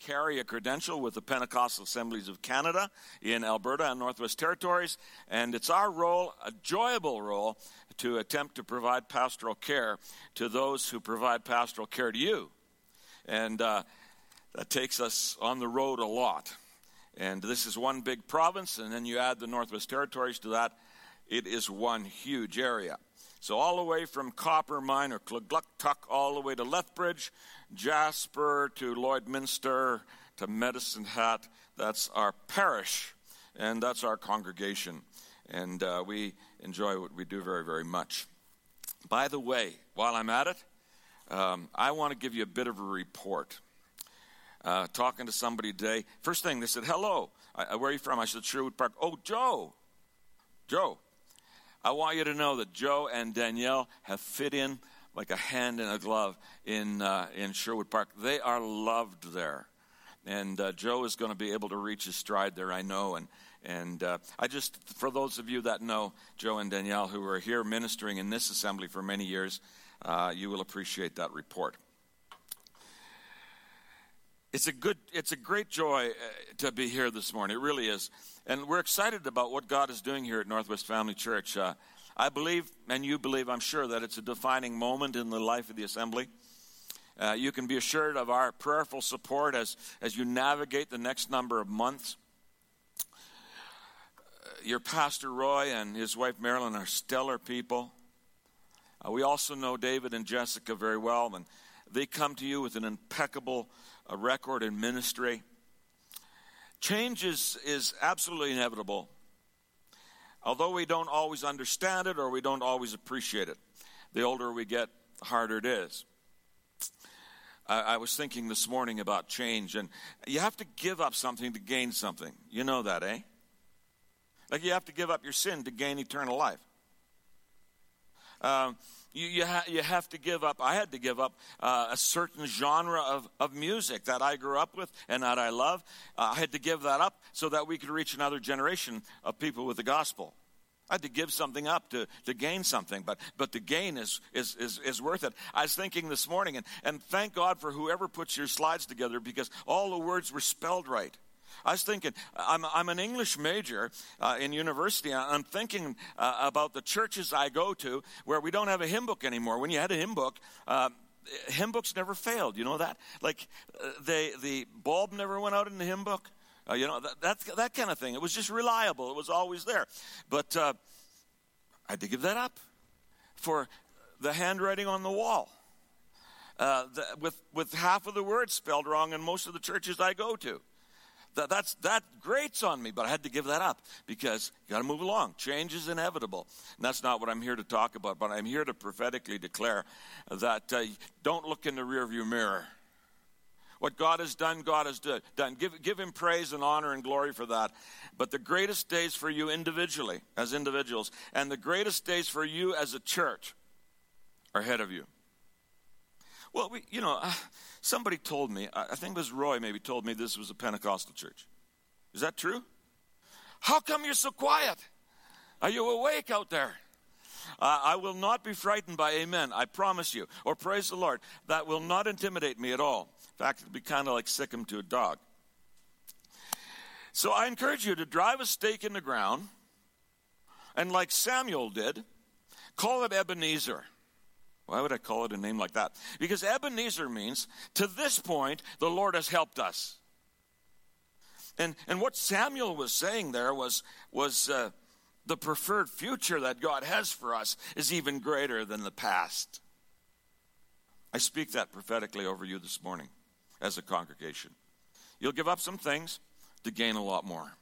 carry a credential with the Pentecostal Assemblies of Canada in Alberta and Northwest Territories, and it's our role, a joyable role, to attempt to provide pastoral care to those who provide pastoral care to you. And uh, that takes us on the road a lot. And this is one big province, and then you add the Northwest Territories to that, it is one huge area. So, all the way from Copper Mine or Kugluktuk, all the way to Lethbridge, Jasper to Lloydminster to Medicine Hat, that's our parish, and that's our congregation. And uh, we enjoy what we do very, very much. By the way, while I'm at it, um, I want to give you a bit of a report. Uh, talking to somebody today, first thing they said, "Hello, I, where are you from?" I said, "Sherwood Park." Oh, Joe, Joe, I want you to know that Joe and Danielle have fit in like a hand in a glove in uh, in Sherwood Park. They are loved there, and uh, Joe is going to be able to reach his stride there. I know, and and uh, I just for those of you that know Joe and Danielle who are here ministering in this assembly for many years, uh, you will appreciate that report. It's a good, it's a great joy uh, to be here this morning. It really is. And we're excited about what God is doing here at Northwest Family Church. Uh, I believe, and you believe, I'm sure, that it's a defining moment in the life of the assembly. Uh, you can be assured of our prayerful support as, as you navigate the next number of months. Uh, your pastor Roy and his wife Marilyn are stellar people. Uh, we also know David and Jessica very well, and they come to you with an impeccable uh, record in ministry. Change is, is absolutely inevitable, although we don't always understand it or we don't always appreciate it. The older we get, the harder it is. I, I was thinking this morning about change, and you have to give up something to gain something. You know that, eh? Like you have to give up your sin to gain eternal life. Um, you, you, ha- you, have to give up. I had to give up uh, a certain genre of, of music that I grew up with and that I love. Uh, I had to give that up so that we could reach another generation of people with the gospel. I had to give something up to, to gain something, but, but the gain is, is, is, is worth it. I was thinking this morning, and, and thank God for whoever puts your slides together because all the words were spelled right. I was thinking, I'm, I'm an English major uh, in university. I'm thinking uh, about the churches I go to where we don't have a hymn book anymore. When you had a hymn book, uh, hymn books never failed. You know that? Like uh, they, the bulb never went out in the hymn book. Uh, you know, that, that, that, kind of thing. It was just reliable, it was always there. But uh, I had to give that up for the handwriting on the wall. Uh, the, with, with half of the words spelled wrong in most of the churches I go to. That, that's, that grates on me, but I had to give that up because you got to move along. Change is inevitable. And that's not what I'm here to talk about, but I'm here to prophetically declare that uh, don't look in the rearview mirror. What God has done, God has done. Give, give Him praise and honor and glory for that. But the greatest days for you individually, as individuals, and the greatest days for you as a church are ahead of you. Well, we, you know, uh, somebody told me, I think it was Roy maybe told me this was a Pentecostal church. Is that true? How come you're so quiet? Are you awake out there? Uh, I will not be frightened by amen, I promise you. Or praise the Lord. That will not intimidate me at all. In fact, it'd be kind of like sick him to a dog. So I encourage you to drive a stake in the ground and, like Samuel did, call it Ebenezer. Why would I call it a name like that? Because Ebenezer means, to this point, the Lord has helped us. And, and what Samuel was saying there was, was uh, the preferred future that God has for us is even greater than the past. I speak that prophetically over you this morning as a congregation. You'll give up some things to gain a lot more.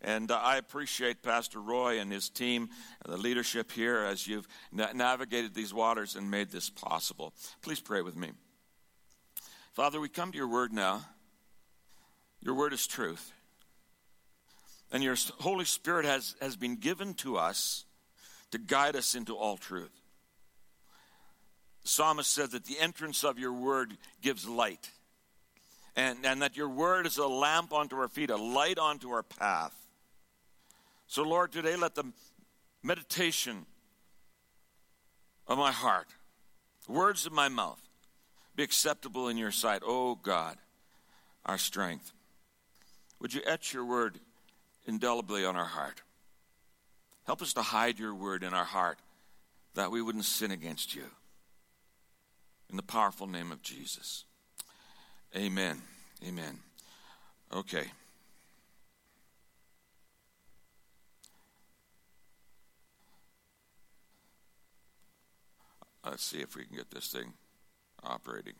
And uh, I appreciate Pastor Roy and his team, and the leadership here, as you've na- navigated these waters and made this possible. Please pray with me. Father, we come to your word now. Your word is truth. And your Holy Spirit has, has been given to us to guide us into all truth. The psalmist said that the entrance of your word gives light, and, and that your word is a lamp unto our feet, a light unto our path. So, Lord, today let the meditation of my heart, words of my mouth, be acceptable in your sight. Oh God, our strength. Would you etch your word indelibly on our heart? Help us to hide your word in our heart that we wouldn't sin against you. In the powerful name of Jesus. Amen. Amen. Okay. Let's see if we can get this thing operating.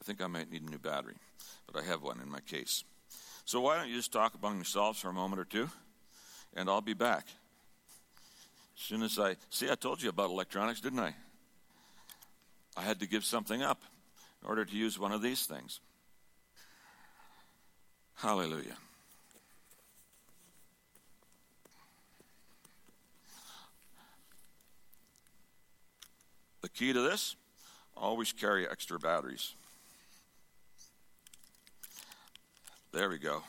I think I might need a new battery, but I have one in my case. So why don't you just talk among yourselves for a moment or two, and I'll be back. As soon as I see, I told you about electronics, didn't I? I had to give something up in order to use one of these things. Hallelujah. The key to this always carry extra batteries. There we go.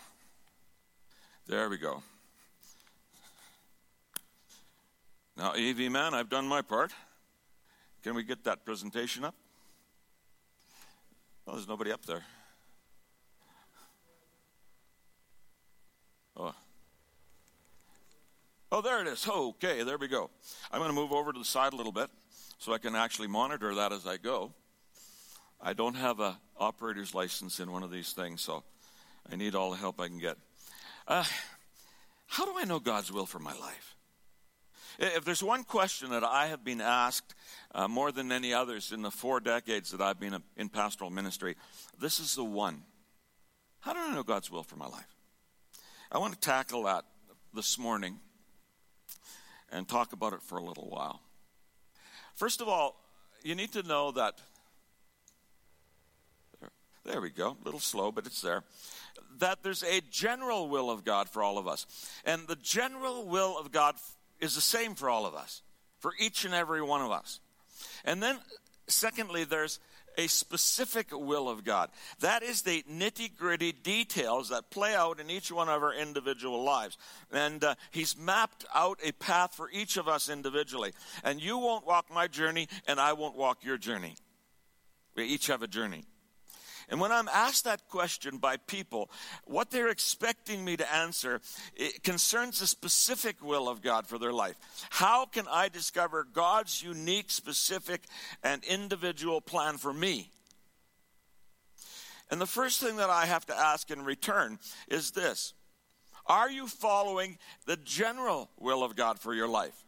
There we go. Now, AV man, I've done my part. Can we get that presentation up? Well, there's nobody up there. Oh. Oh, there it is. Okay, there we go. I'm going to move over to the side a little bit so I can actually monitor that as I go. I don't have a operator's license in one of these things, so I need all the help I can get. Uh, how do I know God's will for my life? If there's one question that I have been asked uh, more than any others in the four decades that I've been in pastoral ministry, this is the one. How do I know God's will for my life? I want to tackle that this morning and talk about it for a little while. First of all, you need to know that. There we go, a little slow, but it's there that there's a general will of God for all of us. And the general will of God is the same for all of us, for each and every one of us. And then, secondly, there's a specific will of God. That is the nitty gritty details that play out in each one of our individual lives. And uh, He's mapped out a path for each of us individually. And you won't walk my journey, and I won't walk your journey. We each have a journey. And when I'm asked that question by people, what they're expecting me to answer concerns the specific will of God for their life. How can I discover God's unique, specific, and individual plan for me? And the first thing that I have to ask in return is this Are you following the general will of God for your life?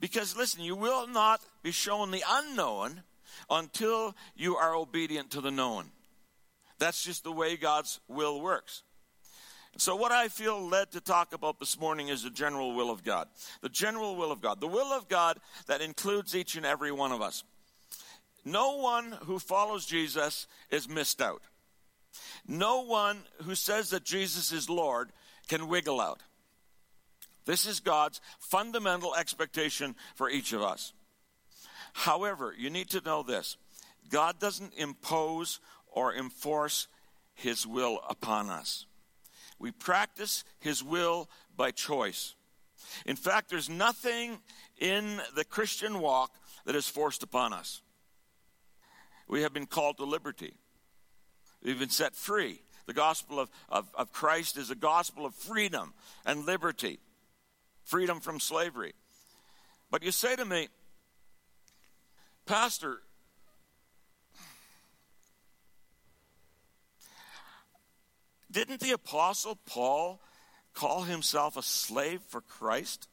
Because listen, you will not be shown the unknown until you are obedient to the known. That's just the way God's will works. So, what I feel led to talk about this morning is the general will of God. The general will of God. The will of God that includes each and every one of us. No one who follows Jesus is missed out. No one who says that Jesus is Lord can wiggle out. This is God's fundamental expectation for each of us. However, you need to know this God doesn't impose or enforce his will upon us. We practice his will by choice. In fact, there's nothing in the Christian walk that is forced upon us. We have been called to liberty, we've been set free. The gospel of, of, of Christ is a gospel of freedom and liberty, freedom from slavery. But you say to me, Pastor, didn't the Apostle Paul call himself a slave for Christ?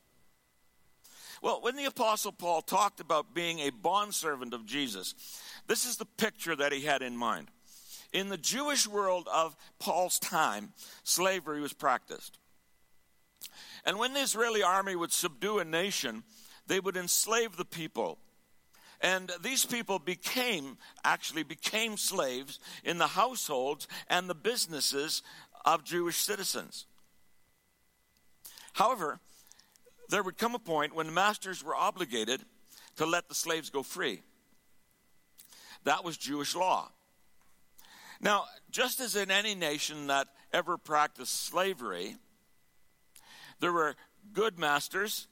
Well, when the Apostle Paul talked about being a bondservant of Jesus, this is the picture that he had in mind. In the Jewish world of Paul's time, slavery was practiced. And when the Israeli army would subdue a nation, they would enslave the people and these people became, actually became slaves in the households and the businesses of Jewish citizens. However, there would come a point when the masters were obligated to let the slaves go free. That was Jewish law. Now, just as in any nation that ever practiced slavery, there were good masters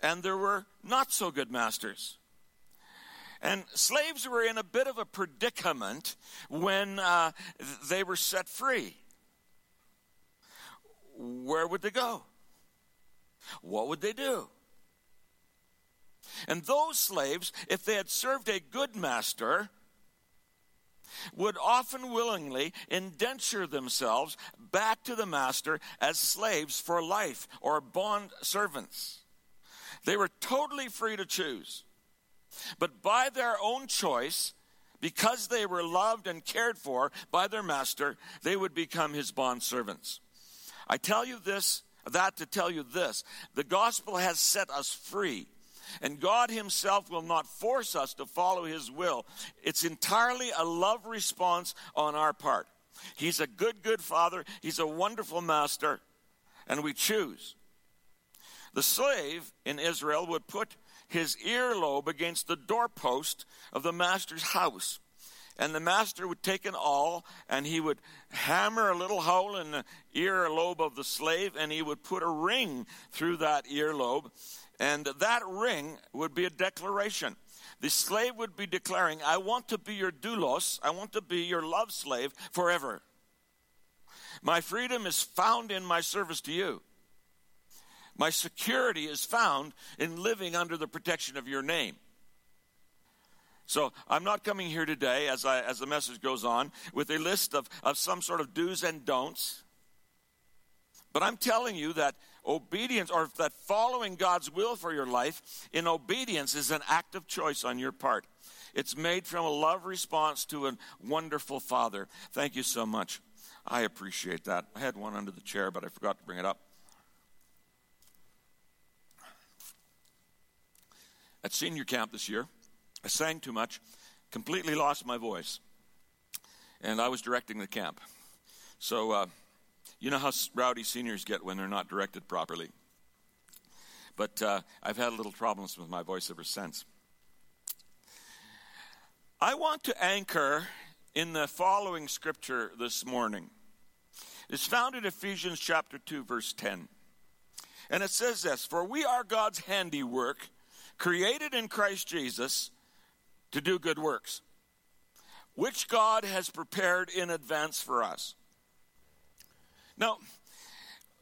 and there were not so good masters. And slaves were in a bit of a predicament when uh, they were set free. Where would they go? What would they do? And those slaves, if they had served a good master, would often willingly indenture themselves back to the master as slaves for life or bond servants. They were totally free to choose. But by their own choice, because they were loved and cared for by their master, they would become his bond servants. I tell you this, that to tell you this the gospel has set us free. And God Himself will not force us to follow His will. It's entirely a love response on our part. He's a good, good Father. He's a wonderful Master. And we choose. The slave in Israel would put his earlobe against the doorpost of the master's house. And the master would take an awl and he would hammer a little hole in the earlobe of the slave and he would put a ring through that earlobe. And that ring would be a declaration. The slave would be declaring, I want to be your doulos, I want to be your love slave forever. My freedom is found in my service to you. My security is found in living under the protection of your name. So I'm not coming here today, as, I, as the message goes on, with a list of, of some sort of do's and don'ts. But I'm telling you that obedience, or that following God's will for your life in obedience, is an act of choice on your part. It's made from a love response to a wonderful Father. Thank you so much. I appreciate that. I had one under the chair, but I forgot to bring it up. At senior camp this year, I sang too much, completely lost my voice, and I was directing the camp. So, uh, you know how rowdy seniors get when they're not directed properly. But uh, I've had little problems with my voice ever since. I want to anchor in the following scripture this morning. It's found in Ephesians chapter 2, verse 10. And it says this For we are God's handiwork created in Christ Jesus to do good works, which God has prepared in advance for us. Now,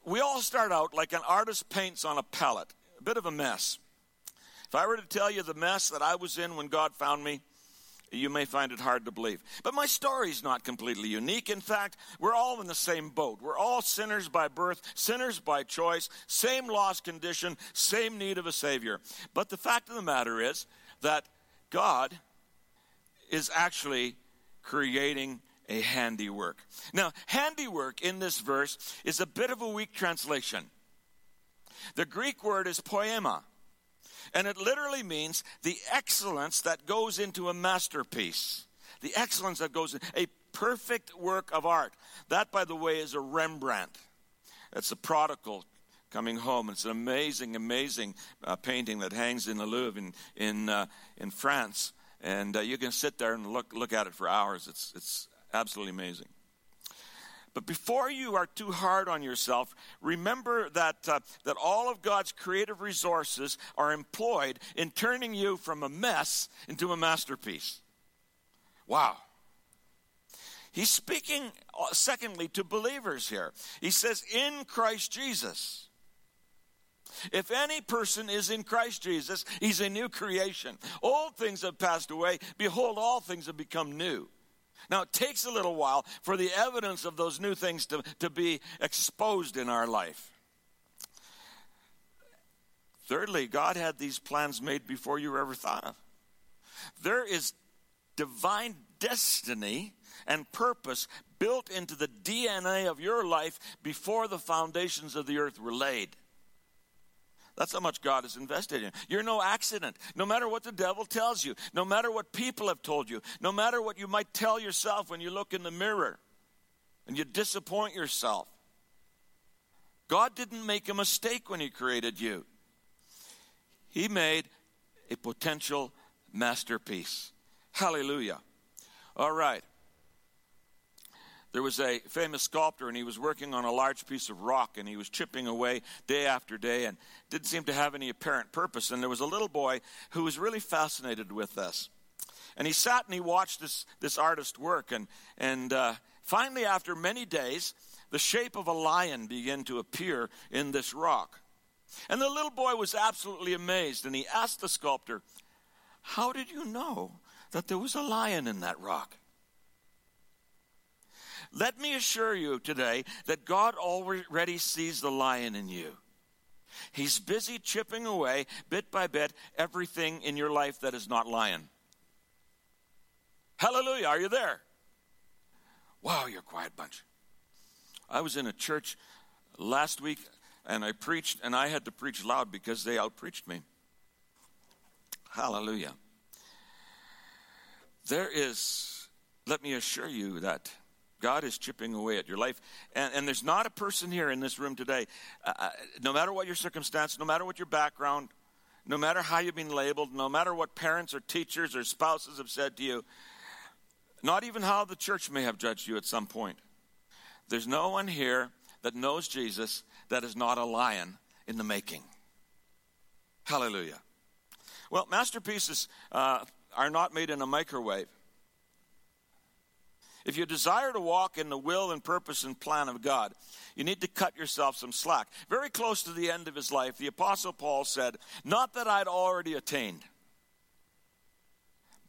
we all start out like an artist paints on a palette, a bit of a mess. If I were to tell you the mess that I was in when God found me, you may find it hard to believe. But my story is not completely unique. In fact, we're all in the same boat. We're all sinners by birth, sinners by choice, same lost condition, same need of a Savior. But the fact of the matter is that God is actually creating a handiwork. Now, handiwork in this verse is a bit of a weak translation. The Greek word is poiema. And it literally means the excellence that goes into a masterpiece. The excellence that goes in a perfect work of art. That, by the way, is a Rembrandt. It's a prodigal coming home. It's an amazing, amazing uh, painting that hangs in the Louvre in, in, uh, in France. And uh, you can sit there and look, look at it for hours. It's, it's absolutely amazing. But before you are too hard on yourself, remember that, uh, that all of God's creative resources are employed in turning you from a mess into a masterpiece. Wow. He's speaking, uh, secondly, to believers here. He says, in Christ Jesus. If any person is in Christ Jesus, he's a new creation. Old things have passed away. Behold, all things have become new. Now, it takes a little while for the evidence of those new things to, to be exposed in our life. Thirdly, God had these plans made before you were ever thought of. There is divine destiny and purpose built into the DNA of your life before the foundations of the earth were laid. That's how much God has invested in. You. You're no accident. No matter what the devil tells you, no matter what people have told you, no matter what you might tell yourself when you look in the mirror and you disappoint yourself. God didn't make a mistake when He created you, He made a potential masterpiece. Hallelujah. All right. There was a famous sculptor, and he was working on a large piece of rock, and he was chipping away day after day, and didn't seem to have any apparent purpose. And there was a little boy who was really fascinated with this. And he sat and he watched this, this artist work, and, and uh, finally, after many days, the shape of a lion began to appear in this rock. And the little boy was absolutely amazed, and he asked the sculptor, How did you know that there was a lion in that rock? Let me assure you today that God already sees the lion in you. He's busy chipping away, bit by bit, everything in your life that is not lion. Hallelujah. Are you there? Wow, you're a quiet bunch. I was in a church last week and I preached, and I had to preach loud because they outpreached me. Hallelujah. There is, let me assure you that God is chipping away at your life. And, and there's not a person here in this room today, uh, uh, no matter what your circumstance, no matter what your background, no matter how you've been labeled, no matter what parents or teachers or spouses have said to you, not even how the church may have judged you at some point. There's no one here that knows Jesus that is not a lion in the making. Hallelujah. Well, masterpieces uh, are not made in a microwave. If you desire to walk in the will and purpose and plan of God, you need to cut yourself some slack. Very close to the end of his life, the Apostle Paul said, Not that I'd already attained,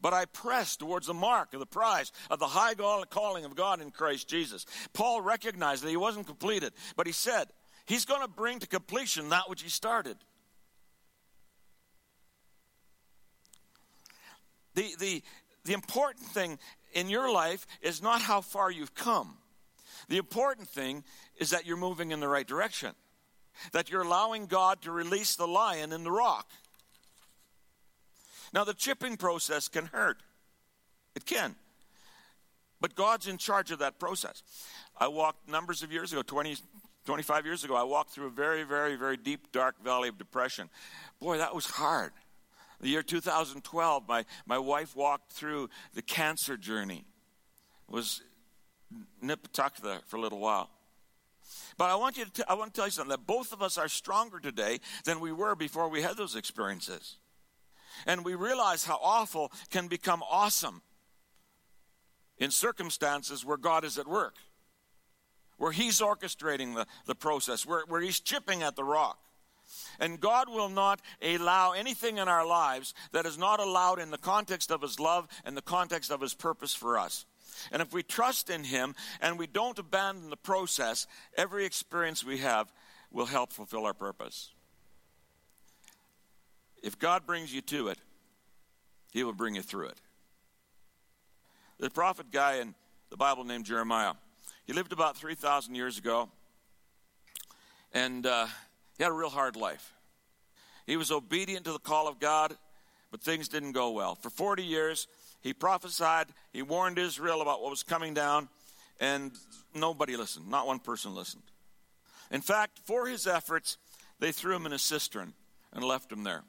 but I press towards the mark of the prize of the high calling of God in Christ Jesus. Paul recognized that he wasn't completed, but he said, He's going to bring to completion that which he started. The, the, the important thing in your life is not how far you've come. The important thing is that you're moving in the right direction, that you're allowing God to release the lion in the rock. Now, the chipping process can hurt. It can. But God's in charge of that process. I walked numbers of years ago, 20, 25 years ago, I walked through a very, very, very deep, dark valley of depression. Boy, that was hard. The year 2012, my, my wife walked through the cancer journey. Was nip tuck there for a little while. But I want you to t- I want to tell you something that both of us are stronger today than we were before we had those experiences. And we realize how awful can become awesome in circumstances where God is at work where He's orchestrating the, the process, where, where He's chipping at the rock. And God will not allow anything in our lives that is not allowed in the context of His love and the context of His purpose for us. And if we trust in Him and we don't abandon the process, every experience we have will help fulfill our purpose. If God brings you to it, He will bring you through it. The prophet guy in the Bible named Jeremiah he lived about 3,000 years ago, and uh, he had a real hard life. He was obedient to the call of God, but things didn't go well. For 40 years, he prophesied, he warned Israel about what was coming down, and nobody listened. Not one person listened. In fact, for his efforts, they threw him in a cistern and left him there.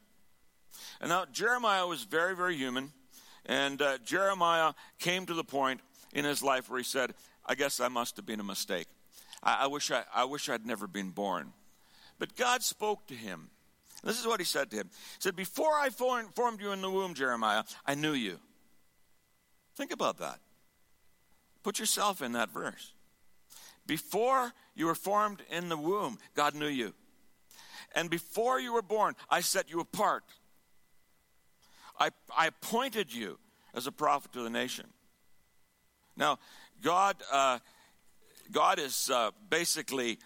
And now, Jeremiah was very, very human, and uh, Jeremiah came to the point in his life where he said, I guess I must have been a mistake. I, I wish, I, I wish I'd never been born. But God spoke to him. This is what he said to him. He said, Before I formed you in the womb, Jeremiah, I knew you. Think about that. Put yourself in that verse. Before you were formed in the womb, God knew you. And before you were born, I set you apart. I, I appointed you as a prophet to the nation. Now, God, uh, God is uh, basically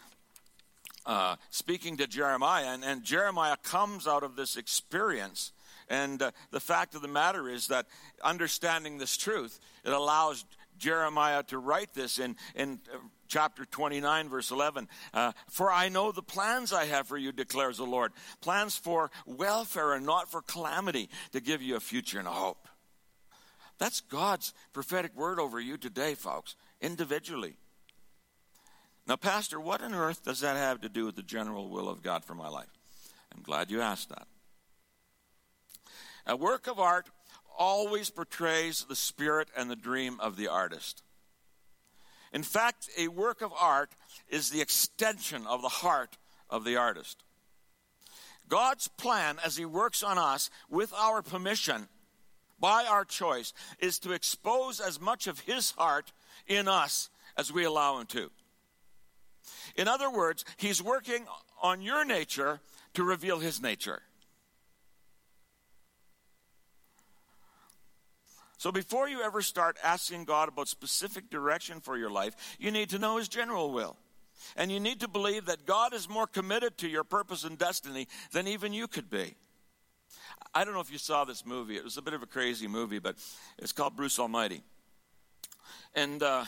uh, speaking to Jeremiah, and, and, Jeremiah comes out of this experience. And uh, the fact of the matter is that understanding this truth, it allows Jeremiah to write this in, in uh, chapter 29, verse 11. Uh, for I know the plans I have for you, declares the Lord plans for welfare and not for calamity, to give you a future and a hope. That's God's prophetic word over you today, folks, individually. Now, Pastor, what on earth does that have to do with the general will of God for my life? I'm glad you asked that. A work of art always portrays the spirit and the dream of the artist. In fact, a work of art is the extension of the heart of the artist. God's plan, as He works on us with our permission, by our choice, is to expose as much of His heart in us as we allow Him to. In other words, He's working on your nature to reveal His nature. So before you ever start asking God about specific direction for your life, you need to know His general will. And you need to believe that God is more committed to your purpose and destiny than even you could be. I don't know if you saw this movie. It was a bit of a crazy movie, but it's called Bruce Almighty. And uh,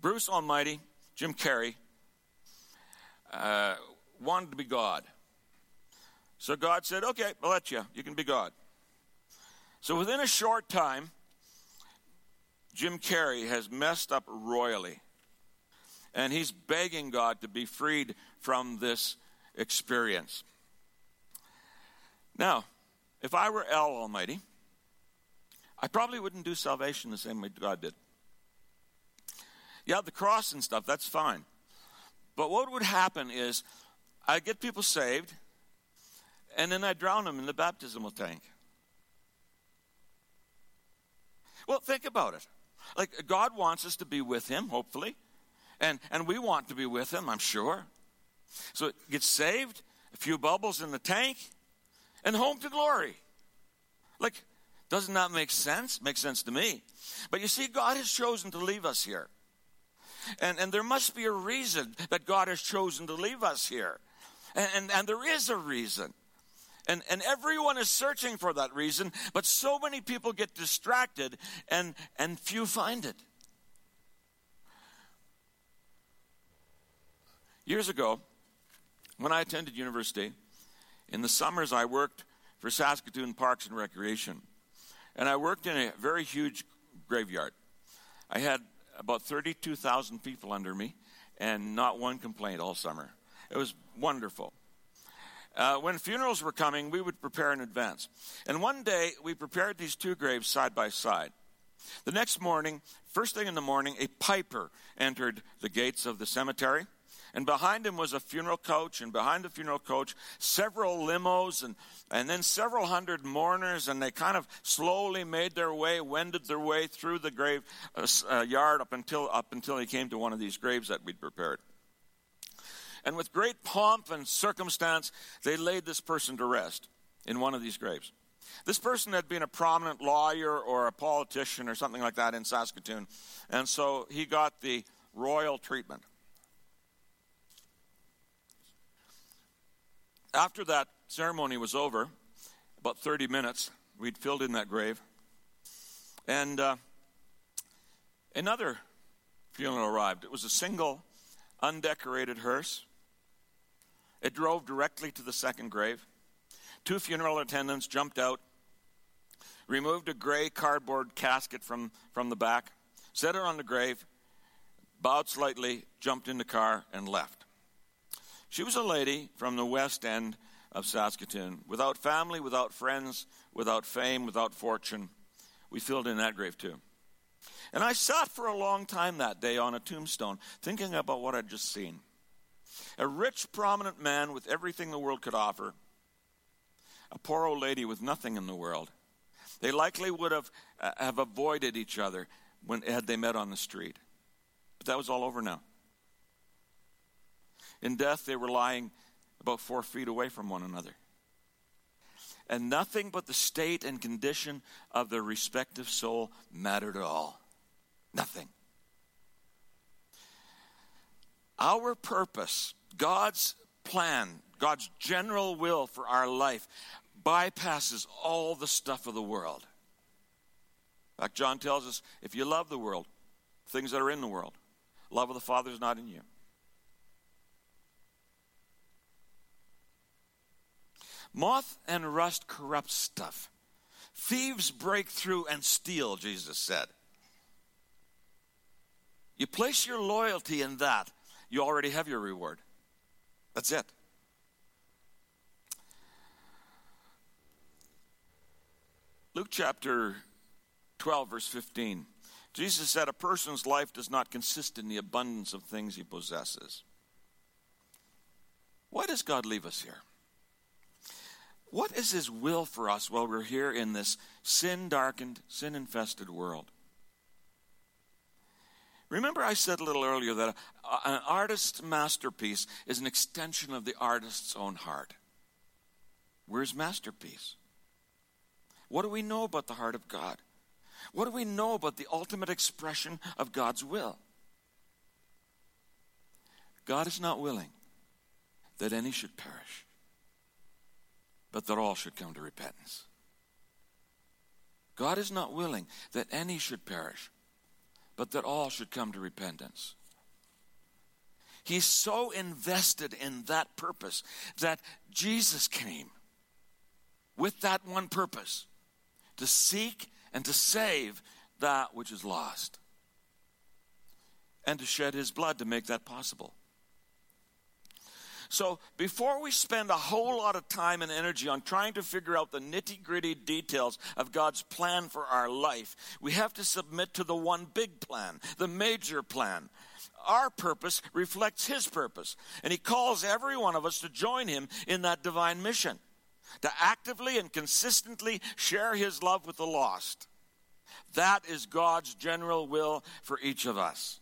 Bruce Almighty, Jim Carrey, uh, wanted to be God. So God said, Okay, I'll let you. You can be God. So within a short time, Jim Carrey has messed up royally. And he's begging God to be freed from this experience. Now, if I were El Almighty, I probably wouldn't do salvation the same way God did. Yeah, the cross and stuff, that's fine. But what would happen is I'd get people saved, and then I'd drown them in the baptismal tank. Well, think about it. Like, God wants us to be with Him, hopefully. And, and we want to be with him, I'm sure. So get saved, a few bubbles in the tank, and home to glory. Like, doesn't that make sense? Makes sense to me. But you see, God has chosen to leave us here. And, and there must be a reason that God has chosen to leave us here. And, and, and there is a reason. And, and everyone is searching for that reason, but so many people get distracted and, and few find it. Years ago, when I attended university, in the summers I worked for Saskatoon Parks and Recreation. And I worked in a very huge graveyard. I had about 32,000 people under me, and not one complaint all summer. It was wonderful. Uh, when funerals were coming, we would prepare in advance. And one day, we prepared these two graves side by side. The next morning, first thing in the morning, a piper entered the gates of the cemetery. And behind him was a funeral coach, and behind the funeral coach, several limos, and, and then several hundred mourners. And they kind of slowly made their way, wended their way through the grave uh, uh, yard up until, up until he came to one of these graves that we'd prepared. And with great pomp and circumstance, they laid this person to rest in one of these graves. This person had been a prominent lawyer or a politician or something like that in Saskatoon, and so he got the royal treatment. After that ceremony was over, about 30 minutes, we'd filled in that grave. And uh, another funeral arrived. It was a single, undecorated hearse. It drove directly to the second grave. Two funeral attendants jumped out, removed a gray cardboard casket from, from the back, set it on the grave, bowed slightly, jumped in the car, and left. She was a lady from the west end of Saskatoon, without family, without friends, without fame, without fortune. We filled in that grave too. And I sat for a long time that day on a tombstone, thinking about what I'd just seen. A rich, prominent man with everything the world could offer, a poor old lady with nothing in the world. They likely would have, uh, have avoided each other when, had they met on the street. But that was all over now. In death, they were lying about four feet away from one another. And nothing but the state and condition of their respective soul mattered at all. Nothing. Our purpose, God's plan, God's general will for our life, bypasses all the stuff of the world. Like John tells us, if you love the world, things that are in the world, love of the Father is not in you. Moth and rust corrupt stuff. Thieves break through and steal, Jesus said. You place your loyalty in that, you already have your reward. That's it. Luke chapter 12, verse 15. Jesus said, A person's life does not consist in the abundance of things he possesses. Why does God leave us here? What is his will for us while we're here in this sin darkened, sin infested world? Remember, I said a little earlier that an artist's masterpiece is an extension of the artist's own heart. Where's masterpiece? What do we know about the heart of God? What do we know about the ultimate expression of God's will? God is not willing that any should perish, but that all should come to repentance. God is not willing that any should perish, but that all should come to repentance. He's so invested in that purpose that Jesus came with that one purpose to seek and to save that which is lost, and to shed his blood to make that possible. So, before we spend a whole lot of time and energy on trying to figure out the nitty gritty details of God's plan for our life, we have to submit to the one big plan, the major plan. Our purpose reflects His purpose, and He calls every one of us to join Him in that divine mission, to actively and consistently share His love with the lost. That is God's general will for each of us.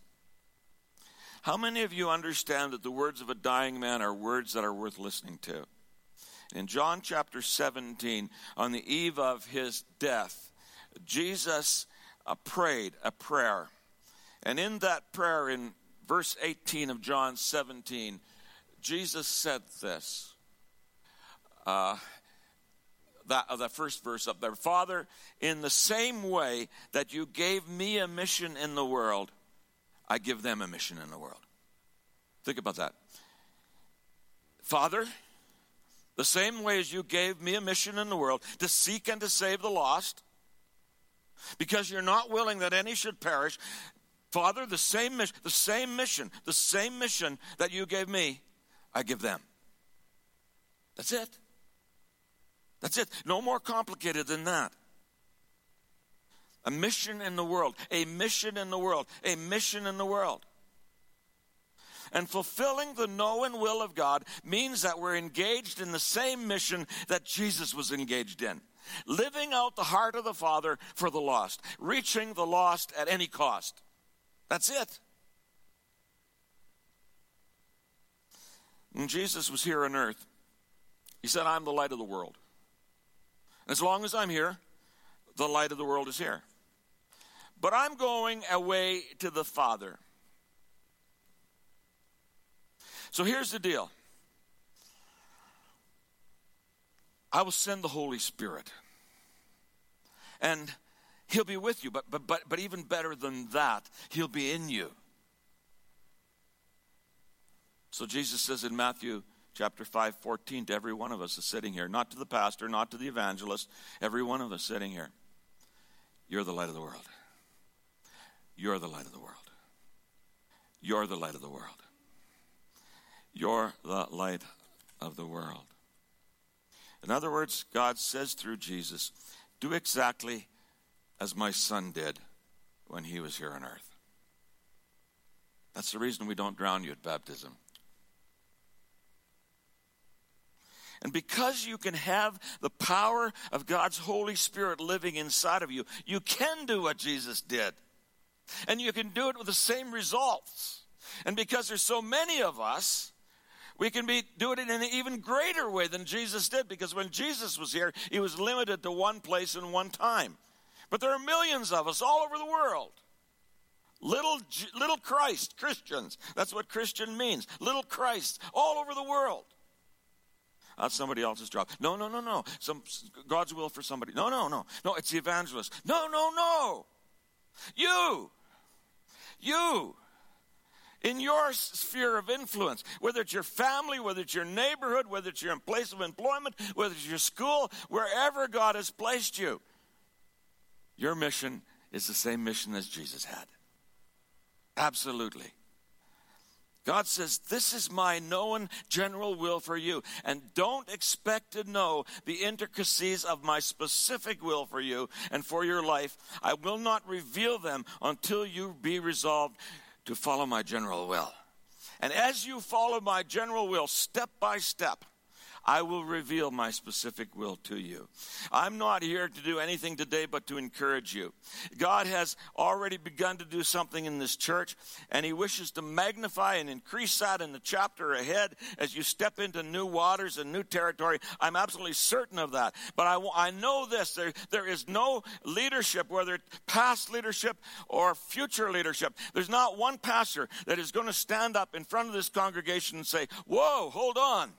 How many of you understand that the words of a dying man are words that are worth listening to? In John chapter 17, on the eve of his death, Jesus uh, prayed a prayer. And in that prayer, in verse 18 of John 17, Jesus said this. Uh, that, uh, the first verse up there. Father, in the same way that you gave me a mission in the world, I give them a mission in the world. Think about that. Father, the same way as you gave me a mission in the world to seek and to save the lost, because you're not willing that any should perish, Father, the same mission, the same mission, the same mission that you gave me, I give them. That's it. That's it. No more complicated than that. A mission in the world, a mission in the world, a mission in the world. And fulfilling the know and will of God means that we're engaged in the same mission that Jesus was engaged in living out the heart of the Father for the lost, reaching the lost at any cost. That's it. When Jesus was here on earth, he said, I'm the light of the world. As long as I'm here, the light of the world is here. But I'm going away to the Father. So here's the deal I will send the Holy Spirit. And he'll be with you, but, but, but, but even better than that, he'll be in you. So Jesus says in Matthew chapter 5, 14 to every one of us is sitting here, not to the pastor, not to the evangelist, every one of us sitting here. You're the light of the world. You're the light of the world. You're the light of the world. You're the light of the world. In other words, God says through Jesus, do exactly as my son did when he was here on earth. That's the reason we don't drown you at baptism. And because you can have the power of God's Holy Spirit living inside of you, you can do what Jesus did. And you can do it with the same results. And because there's so many of us, we can be do it in an even greater way than Jesus did because when Jesus was here, he was limited to one place and one time. But there are millions of us all over the world. Little little Christ Christians. That's what Christian means. Little Christ all over the world. That's somebody else's job. No, no, no, no. Some God's will for somebody. No, no, no. No, it's the evangelist. No, no, no. You. You. In your sphere of influence, whether it's your family, whether it's your neighborhood, whether it's your place of employment, whether it's your school, wherever God has placed you, your mission is the same mission as Jesus had. Absolutely. God says, This is my known general will for you. And don't expect to know the intricacies of my specific will for you and for your life. I will not reveal them until you be resolved to follow my general will. And as you follow my general will step by step, I will reveal my specific will to you. I'm not here to do anything today but to encourage you. God has already begun to do something in this church, and He wishes to magnify and increase that in the chapter ahead as you step into new waters and new territory. I'm absolutely certain of that. But I, I know this there, there is no leadership, whether past leadership or future leadership. There's not one pastor that is going to stand up in front of this congregation and say, Whoa, hold on.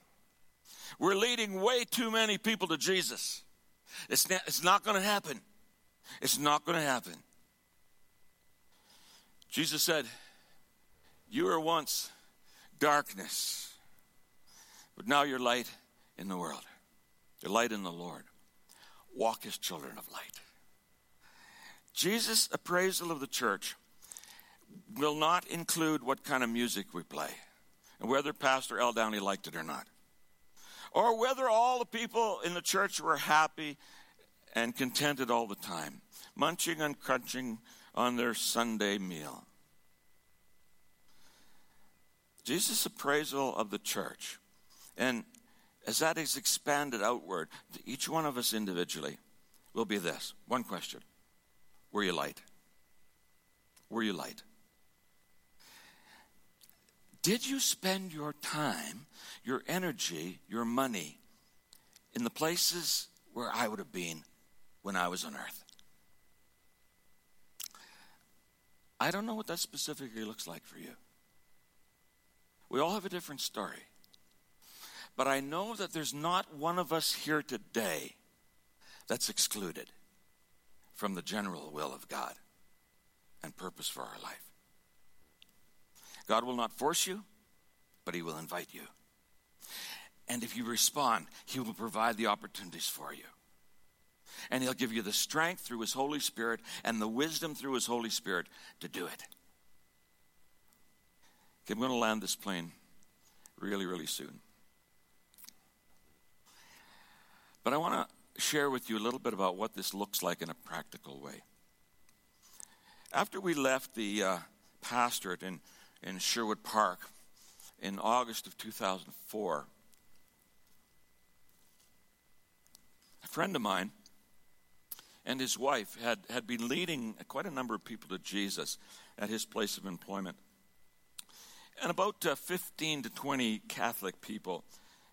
We're leading way too many people to Jesus. It's not, it's not going to happen. It's not going to happen. Jesus said, You were once darkness, but now you're light in the world. You're light in the Lord. Walk as children of light. Jesus' appraisal of the church will not include what kind of music we play and whether Pastor L. Downey liked it or not or whether all the people in the church were happy and contented all the time, munching and crunching on their Sunday meal. Jesus' appraisal of the church, and as that is expanded outward to each one of us individually, will be this one question Were you light? Were you light? Did you spend your time, your energy, your money in the places where I would have been when I was on earth? I don't know what that specifically looks like for you. We all have a different story. But I know that there's not one of us here today that's excluded from the general will of God and purpose for our life. God will not force you, but He will invite you. And if you respond, He will provide the opportunities for you. And He'll give you the strength through His Holy Spirit and the wisdom through His Holy Spirit to do it. Okay, I'm going to land this plane really, really soon. But I want to share with you a little bit about what this looks like in a practical way. After we left the uh, pastorate in in Sherwood Park in August of 2004. A friend of mine and his wife had, had been leading quite a number of people to Jesus at his place of employment. And about uh, 15 to 20 Catholic people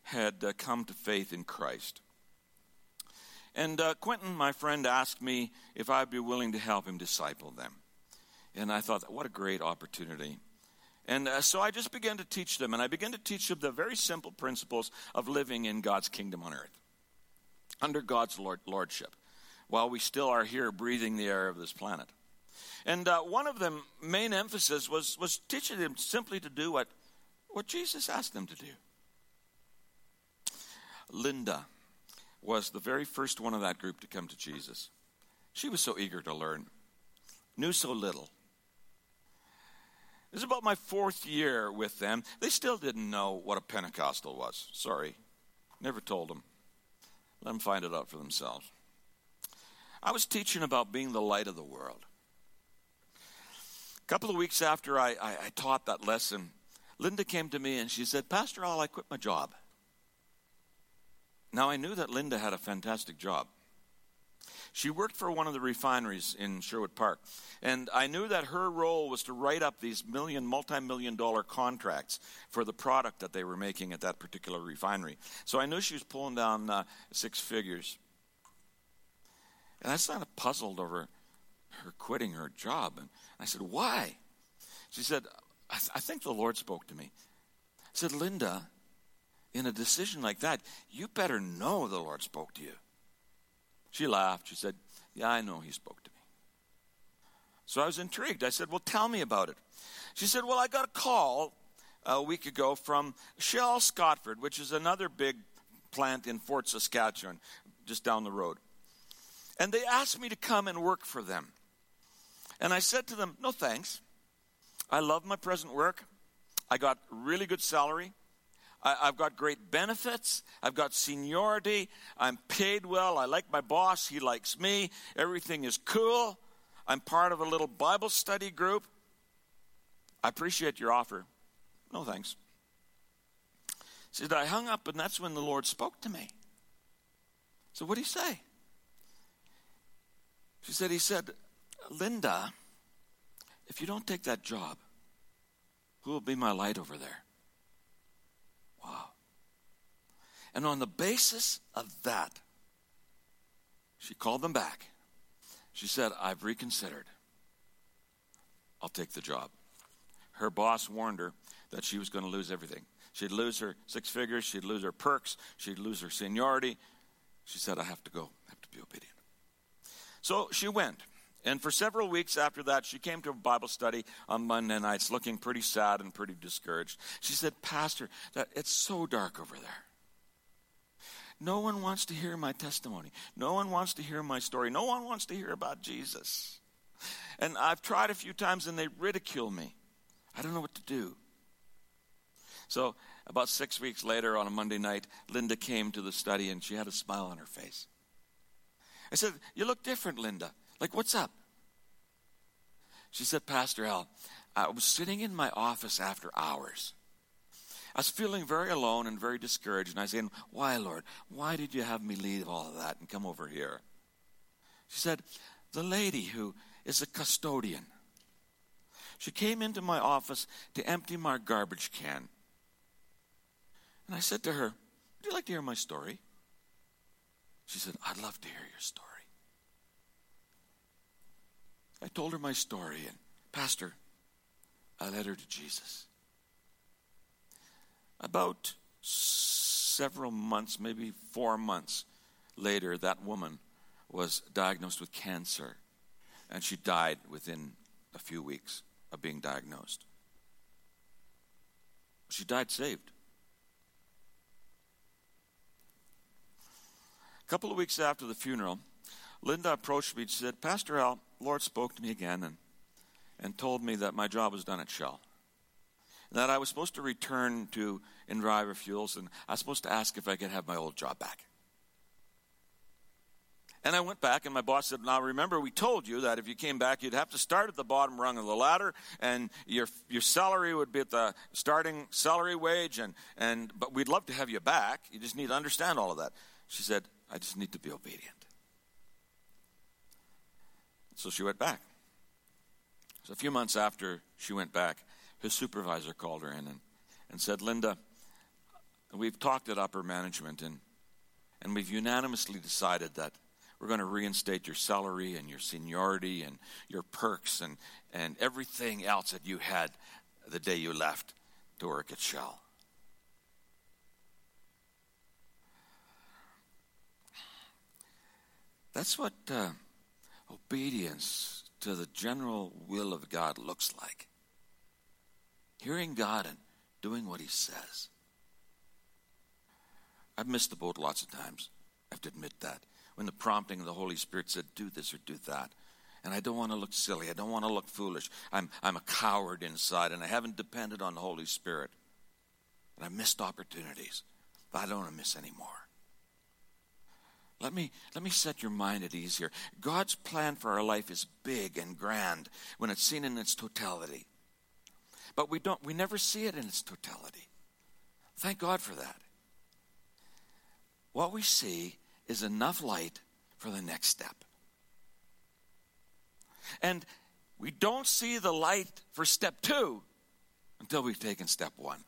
had uh, come to faith in Christ. And uh, Quentin, my friend, asked me if I'd be willing to help him disciple them. And I thought, what a great opportunity. And uh, so I just began to teach them, and I began to teach them the very simple principles of living in God's kingdom on earth, under God's Lord, lordship, while we still are here breathing the air of this planet. And uh, one of them main emphasis was, was teaching them simply to do what, what Jesus asked them to do. Linda was the very first one of that group to come to Jesus. She was so eager to learn, knew so little. This is about my fourth year with them. They still didn't know what a Pentecostal was. Sorry. Never told them. Let them find it out for themselves. I was teaching about being the light of the world. A couple of weeks after I, I, I taught that lesson, Linda came to me and she said, Pastor Al, I quit my job. Now, I knew that Linda had a fantastic job. She worked for one of the refineries in Sherwood Park. And I knew that her role was to write up these million, multi million dollar contracts for the product that they were making at that particular refinery. So I knew she was pulling down uh, six figures. And I kind of puzzled over her quitting her job. And I said, Why? She said, I, th- I think the Lord spoke to me. I said, Linda, in a decision like that, you better know the Lord spoke to you. She laughed. She said, Yeah, I know he spoke to me. So I was intrigued. I said, Well, tell me about it. She said, Well, I got a call uh, a week ago from Shell Scotford, which is another big plant in Fort Saskatchewan, just down the road. And they asked me to come and work for them. And I said to them, No thanks. I love my present work. I got really good salary. I, have got great benefits. I've got seniority. I'm paid well. I like my boss. He likes me. Everything is cool. I'm part of a little Bible study group. I appreciate your offer. No thanks. She said I hung up, and that's when the Lord spoke to me. So what did he say? She said, He said, Linda, if you don't take that job, who will be my light over there? Wow. And on the basis of that, she called them back. She said, I've reconsidered. I'll take the job. Her boss warned her that she was going to lose everything. She'd lose her six figures, she'd lose her perks, she'd lose her seniority. She said, I have to go, I have to be obedient. So she went. And for several weeks after that, she came to a Bible study on Monday nights looking pretty sad and pretty discouraged. She said, Pastor, that it's so dark over there. No one wants to hear my testimony. No one wants to hear my story. No one wants to hear about Jesus. And I've tried a few times and they ridicule me. I don't know what to do. So, about six weeks later on a Monday night, Linda came to the study and she had a smile on her face. I said, You look different, Linda. Like, what's up? She said, Pastor Al, I was sitting in my office after hours. I was feeling very alone and very discouraged, and I saying, Why, Lord? Why did you have me leave all of that and come over here? She said, The lady who is a custodian. She came into my office to empty my garbage can. And I said to her, Would you like to hear my story? She said, I'd love to hear your story. I told her my story, and Pastor, I led her to Jesus. About several months, maybe four months later, that woman was diagnosed with cancer, and she died within a few weeks of being diagnosed. She died saved. A couple of weeks after the funeral, Linda approached me and said, Pastor Al, Lord spoke to me again and, and told me that my job was done at Shell. That I was supposed to return to InDriver Fuels and I was supposed to ask if I could have my old job back. And I went back, and my boss said, Now remember, we told you that if you came back, you'd have to start at the bottom rung of the ladder, and your, your salary would be at the starting salary wage, and, and, but we'd love to have you back. You just need to understand all of that. She said, I just need to be obedient. So she went back. So a few months after she went back, his supervisor called her in and, and said, Linda, we've talked at upper management and, and we've unanimously decided that we're going to reinstate your salary and your seniority and your perks and, and everything else that you had the day you left to work at Shell. That's what uh, obedience to the general will of God looks like. Hearing God and doing what He says. I've missed the boat lots of times. I have to admit that. When the prompting of the Holy Spirit said, do this or do that. And I don't want to look silly. I don't want to look foolish. I'm, I'm a coward inside, and I haven't depended on the Holy Spirit. And I missed opportunities. But I don't want to miss any more. Let me, let me set your mind at ease here. God's plan for our life is big and grand when it's seen in its totality. But we, don't, we never see it in its totality. Thank God for that. What we see is enough light for the next step. And we don't see the light for step two until we've taken step one.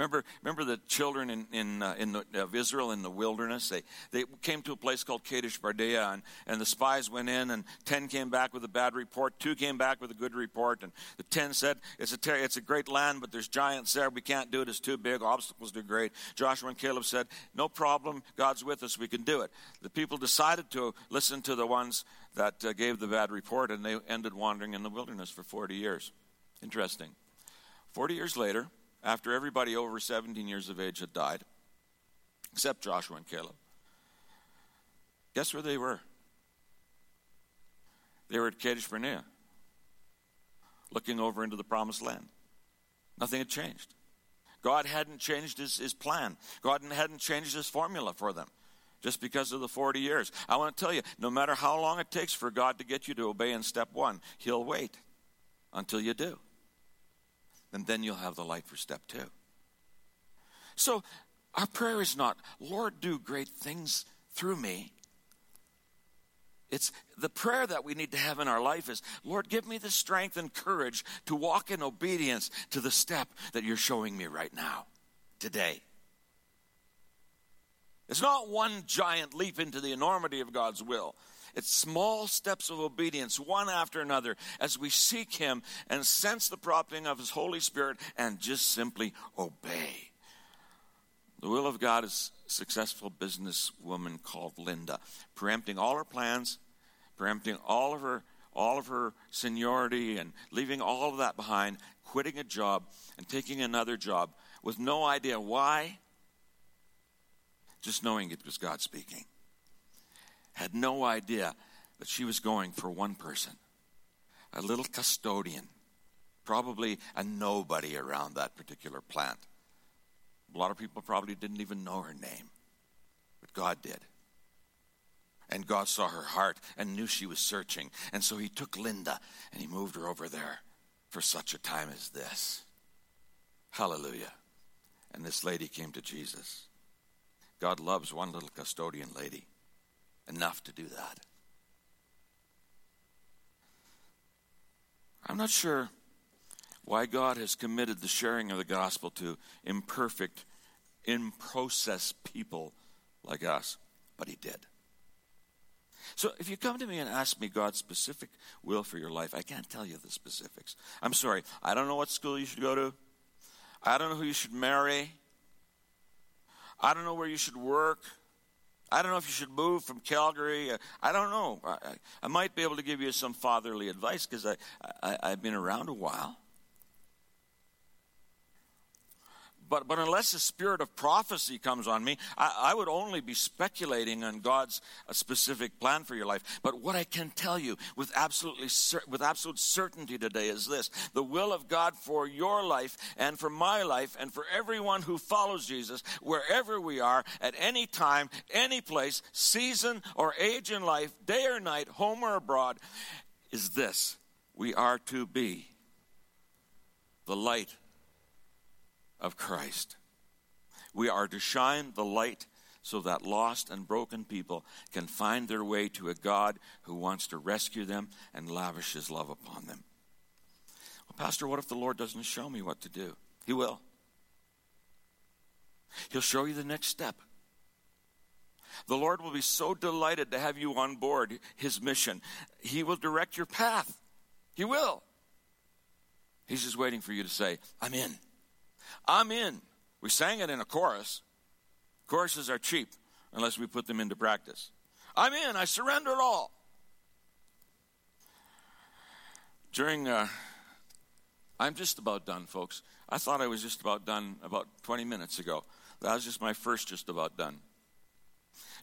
Remember, remember the children in, in, uh, in the, of Israel in the wilderness? They, they came to a place called Kadesh Barnea, and, and the spies went in, and 10 came back with a bad report, two came back with a good report, and the 10 said, It's a, ter- it's a great land, but there's giants there. We can't do it. It's too big. Obstacles too great. Joshua and Caleb said, No problem. God's with us. We can do it. The people decided to listen to the ones that uh, gave the bad report, and they ended wandering in the wilderness for 40 years. Interesting. 40 years later, after everybody over 17 years of age had died, except Joshua and Caleb. Guess where they were? They were at Kadesh Barnea, looking over into the promised land. Nothing had changed. God hadn't changed his, his plan, God hadn't changed his formula for them just because of the 40 years. I want to tell you no matter how long it takes for God to get you to obey in step one, He'll wait until you do. And then you'll have the light for step two. So our prayer is not, Lord, do great things through me. It's the prayer that we need to have in our life is, Lord, give me the strength and courage to walk in obedience to the step that you're showing me right now, today. It's not one giant leap into the enormity of God's will. It's small steps of obedience, one after another, as we seek Him and sense the prompting of His Holy Spirit and just simply obey. The will of God is successful businesswoman called Linda, preempting all her plans, preempting all of her all of her seniority and leaving all of that behind, quitting a job and taking another job with no idea why, just knowing it was God speaking. Had no idea that she was going for one person, a little custodian, probably a nobody around that particular plant. A lot of people probably didn't even know her name, but God did. And God saw her heart and knew she was searching. And so he took Linda and he moved her over there for such a time as this. Hallelujah. And this lady came to Jesus. God loves one little custodian lady enough to do that. I'm not sure why God has committed the sharing of the gospel to imperfect, in process people like us, but He did. So if you come to me and ask me God's specific will for your life, I can't tell you the specifics. I'm sorry. I don't know what school you should go to. I don't know who you should marry. I don't know where you should work. I don't know if you should move from Calgary. Uh, I don't know. I, I might be able to give you some fatherly advice because I, I, I've been around a while. But, but unless the spirit of prophecy comes on me, I, I would only be speculating on God's uh, specific plan for your life. But what I can tell you with absolutely with absolute certainty today is this: the will of God for your life and for my life and for everyone who follows Jesus, wherever we are, at any time, any place, season or age in life, day or night, home or abroad, is this: we are to be the light of Christ. We are to shine the light so that lost and broken people can find their way to a God who wants to rescue them and lavish his love upon them. Well, Pastor, what if the Lord doesn't show me what to do? He will. He'll show you the next step. The Lord will be so delighted to have you on board his mission. He will direct your path. He will. He's just waiting for you to say, I'm in. I'm in. We sang it in a chorus. Choruses are cheap unless we put them into practice. I'm in. I surrender it all. During, uh, I'm just about done, folks. I thought I was just about done about 20 minutes ago. That was just my first just about done.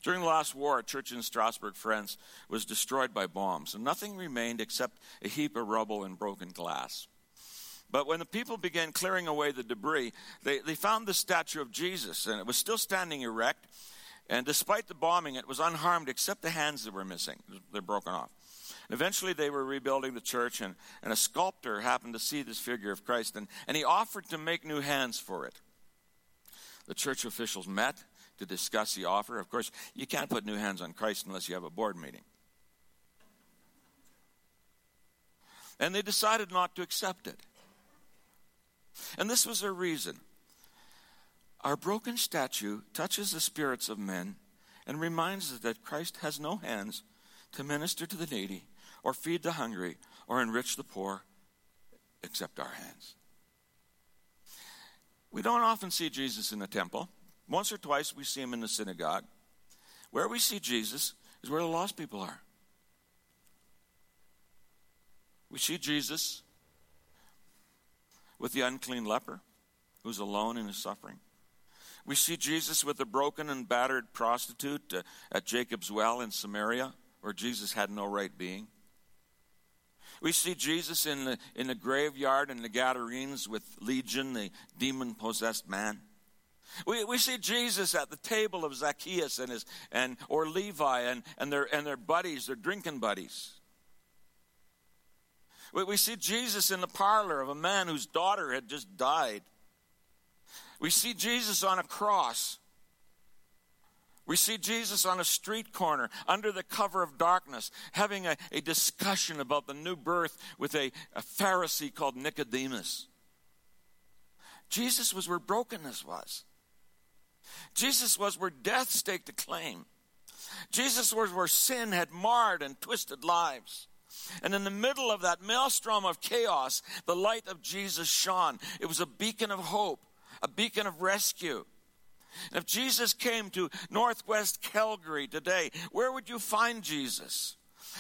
During the last war, a church in Strasbourg, France, was destroyed by bombs, and nothing remained except a heap of rubble and broken glass. But when the people began clearing away the debris, they, they found the statue of Jesus, and it was still standing erect. And despite the bombing, it was unharmed except the hands that were missing. They're broken off. And eventually, they were rebuilding the church, and, and a sculptor happened to see this figure of Christ, and, and he offered to make new hands for it. The church officials met to discuss the offer. Of course, you can't put new hands on Christ unless you have a board meeting. And they decided not to accept it. And this was their reason. Our broken statue touches the spirits of men and reminds us that Christ has no hands to minister to the needy or feed the hungry or enrich the poor except our hands. We don't often see Jesus in the temple. Once or twice we see him in the synagogue. Where we see Jesus is where the lost people are. We see Jesus with the unclean leper who's alone in his suffering. We see Jesus with the broken and battered prostitute uh, at Jacob's well in Samaria, where Jesus had no right being. We see Jesus in the, in the graveyard in the Gadarenes with Legion, the demon possessed man. We, we see Jesus at the table of Zacchaeus and his and or Levi and, and their and their buddies, their drinking buddies. We, see Jesus in the parlor of a man whose daughter had just died. We see Jesus on a cross. We see Jesus on a street corner under the cover of darkness having a, a discussion about the new birth with a, a Pharisee called Nicodemus. Jesus was where brokenness was. Jesus was where death staked a claim. Jesus was where sin had marred and twisted lives. And in the middle of that maelstrom of chaos, the light of Jesus shone. It was a beacon of hope, a beacon of rescue. And if Jesus came to Northwest Calgary today, where would you find Jesus?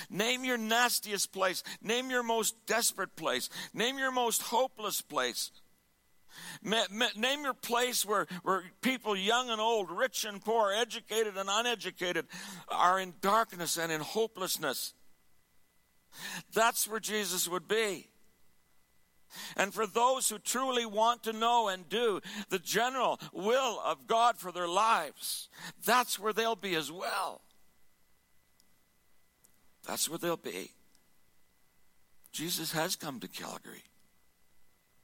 Name your nastiest place. Name your most desperate place. Name your most hopeless place. Name your place where, where people, young and old, rich and poor, educated and uneducated, are in darkness and in hopelessness. That's where Jesus would be. And for those who truly want to know and do the general will of God for their lives, that's where they'll be as well. That's where they'll be. Jesus has come to Calgary.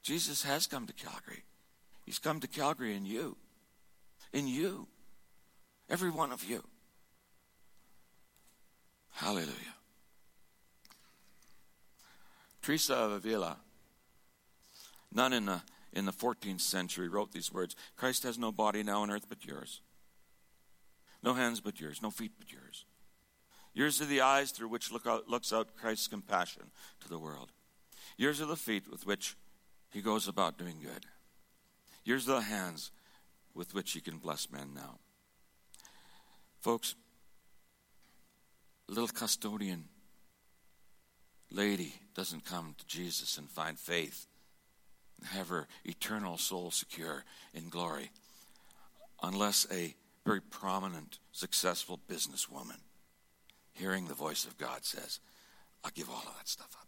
Jesus has come to Calgary. He's come to Calgary in you. In you. Every one of you. Hallelujah. Teresa of Avila, nun in the, in the 14th century, wrote these words Christ has no body now on earth but yours. No hands but yours, no feet but yours. Yours are the eyes through which look out, looks out Christ's compassion to the world. Yours are the feet with which he goes about doing good. Yours are the hands with which he can bless men now. Folks, little custodian lady doesn't come to Jesus and find faith and have her eternal soul secure in glory unless a very prominent, successful businesswoman, hearing the voice of God, says, I'll give all of that stuff up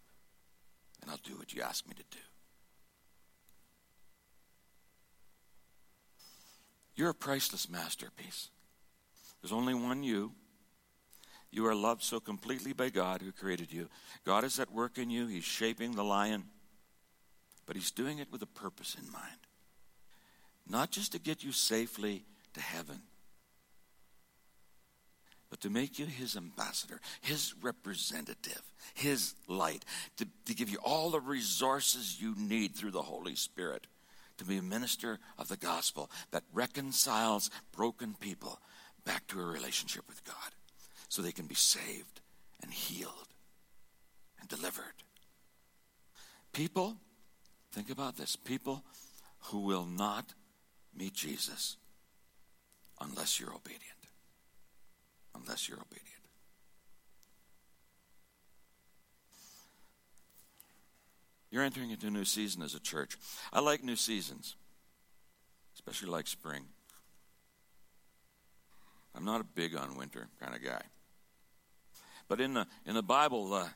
and I'll do what you ask me to do. You're a priceless masterpiece. There's only one you. You are loved so completely by God who created you. God is at work in you. He's shaping the lion, but He's doing it with a purpose in mind. Not just to get you safely to heaven, but to make you His ambassador, His representative, His light, to, to give you all the resources you need through the Holy Spirit to be a minister of the gospel that reconciles broken people back to a relationship with God so they can be saved and healed and delivered. People, think about this people who will not meet Jesus unless you're obedient. Unless you're obedient. You're entering into a new season as a church. I like new seasons, especially like spring. I'm not a big on winter kind of guy. But in the, in the Bible, uh,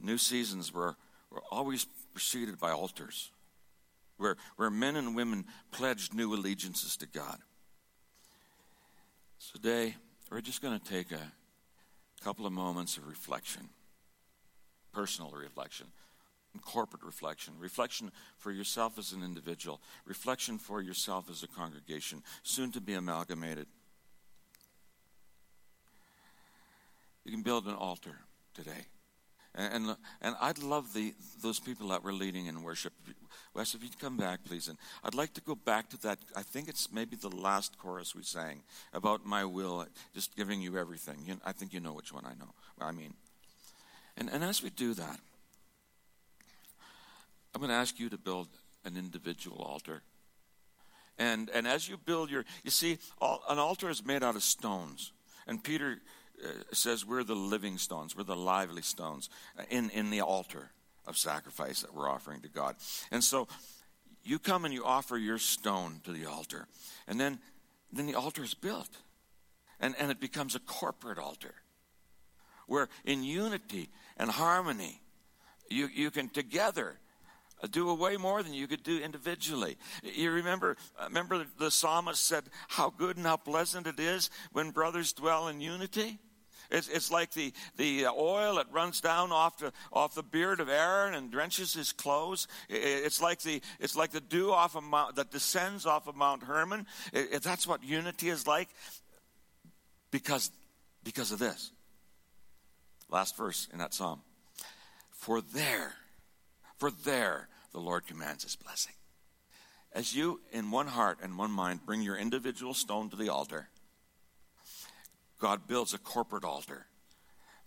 new seasons were, were always preceded by altars, where, where men and women pledged new allegiances to God. So today, we're just going to take a couple of moments of reflection, personal reflection corporate reflection, reflection for yourself as an individual, reflection for yourself as a congregation, soon to be amalgamated. You can build an altar today. And, and, and I'd love the, those people that were leading in worship. Wes, if you'd come back, please. And I'd like to go back to that. I think it's maybe the last chorus we sang about my will, just giving you everything. You, I think you know which one I know. I mean. And, and as we do that, I'm going to ask you to build an individual altar. And, and as you build your, you see, all, an altar is made out of stones. And Peter Uh, says we're the living stones, we're the lively stones in, in the altar of sacrifice that we're offering to God. And so you come and you offer your stone to the altar. And then, then the altar is built. And, and it becomes a corporate altar where in unity and harmony You, you can together do way more than you could do individually. You remember, uh, remember the psalmist said, How good and how pleasant it is when brothers dwell in unity? It's, it's like the, the oil that runs down off the, off the beard of Aaron and drenches his clothes. It's like the, it's like the dew off of Mount, that descends off of Mount Hermon. It, it, that's what unity is like because, because of this. Last verse in that psalm. For there, for there the Lord commands his blessing. As you, in one heart and one mind, bring your individual stone to the altar, God builds a corporate altar,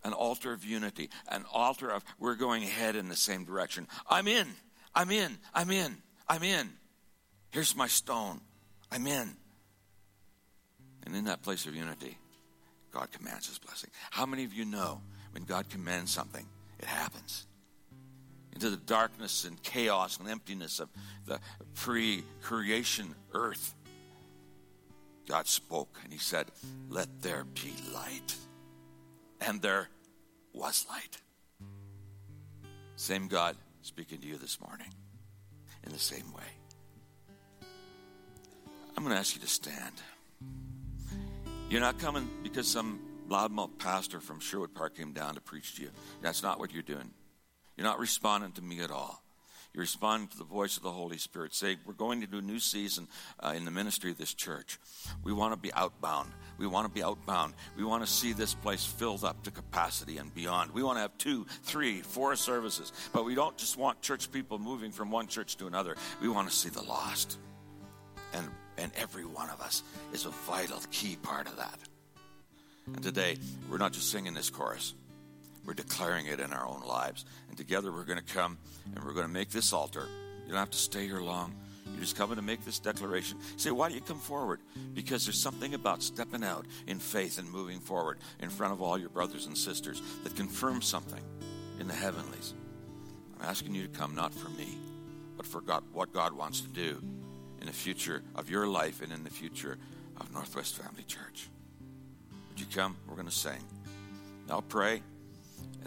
an altar of unity, an altar of we're going ahead in the same direction. I'm in, I'm in, I'm in, I'm in. Here's my stone. I'm in. And in that place of unity, God commands his blessing. How many of you know when God commands something, it happens? Into the darkness and chaos and emptiness of the pre creation earth, God spoke and he said, Let there be light. And there was light. Same God speaking to you this morning in the same way. I'm going to ask you to stand. You're not coming because some loudmouth pastor from Sherwood Park came down to preach to you. That's not what you're doing. You're not responding to me at all. You're responding to the voice of the Holy Spirit. Say, We're going to do a new season uh, in the ministry of this church. We want to be outbound. We want to be outbound. We want to see this place filled up to capacity and beyond. We want to have two, three, four services. But we don't just want church people moving from one church to another. We want to see the lost. And, and every one of us is a vital, key part of that. And today, we're not just singing this chorus. We're declaring it in our own lives. And together we're going to come and we're going to make this altar. You don't have to stay here long. You're just coming to make this declaration. say, why do you come forward? Because there's something about stepping out in faith and moving forward in front of all your brothers and sisters that confirms something in the heavenlies. I'm asking you to come not for me, but for God, what God wants to do in the future of your life and in the future of Northwest Family Church. Would you come? We're going to sing. I'll pray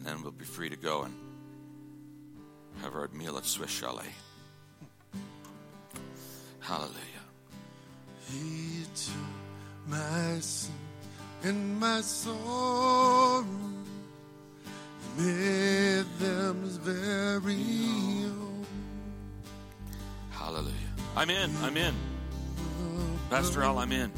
and then we'll be free to go and have our meal at Swiss Chalet. Hallelujah. He took my sin and my sorrow, made them very own. Hallelujah. I'm in. I'm in. Pastor Al, I'm in.